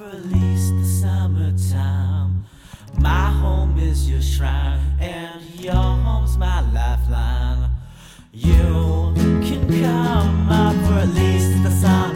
release the summertime. My home is your shrine, and your home's my lifeline. You can come up, release the summertime.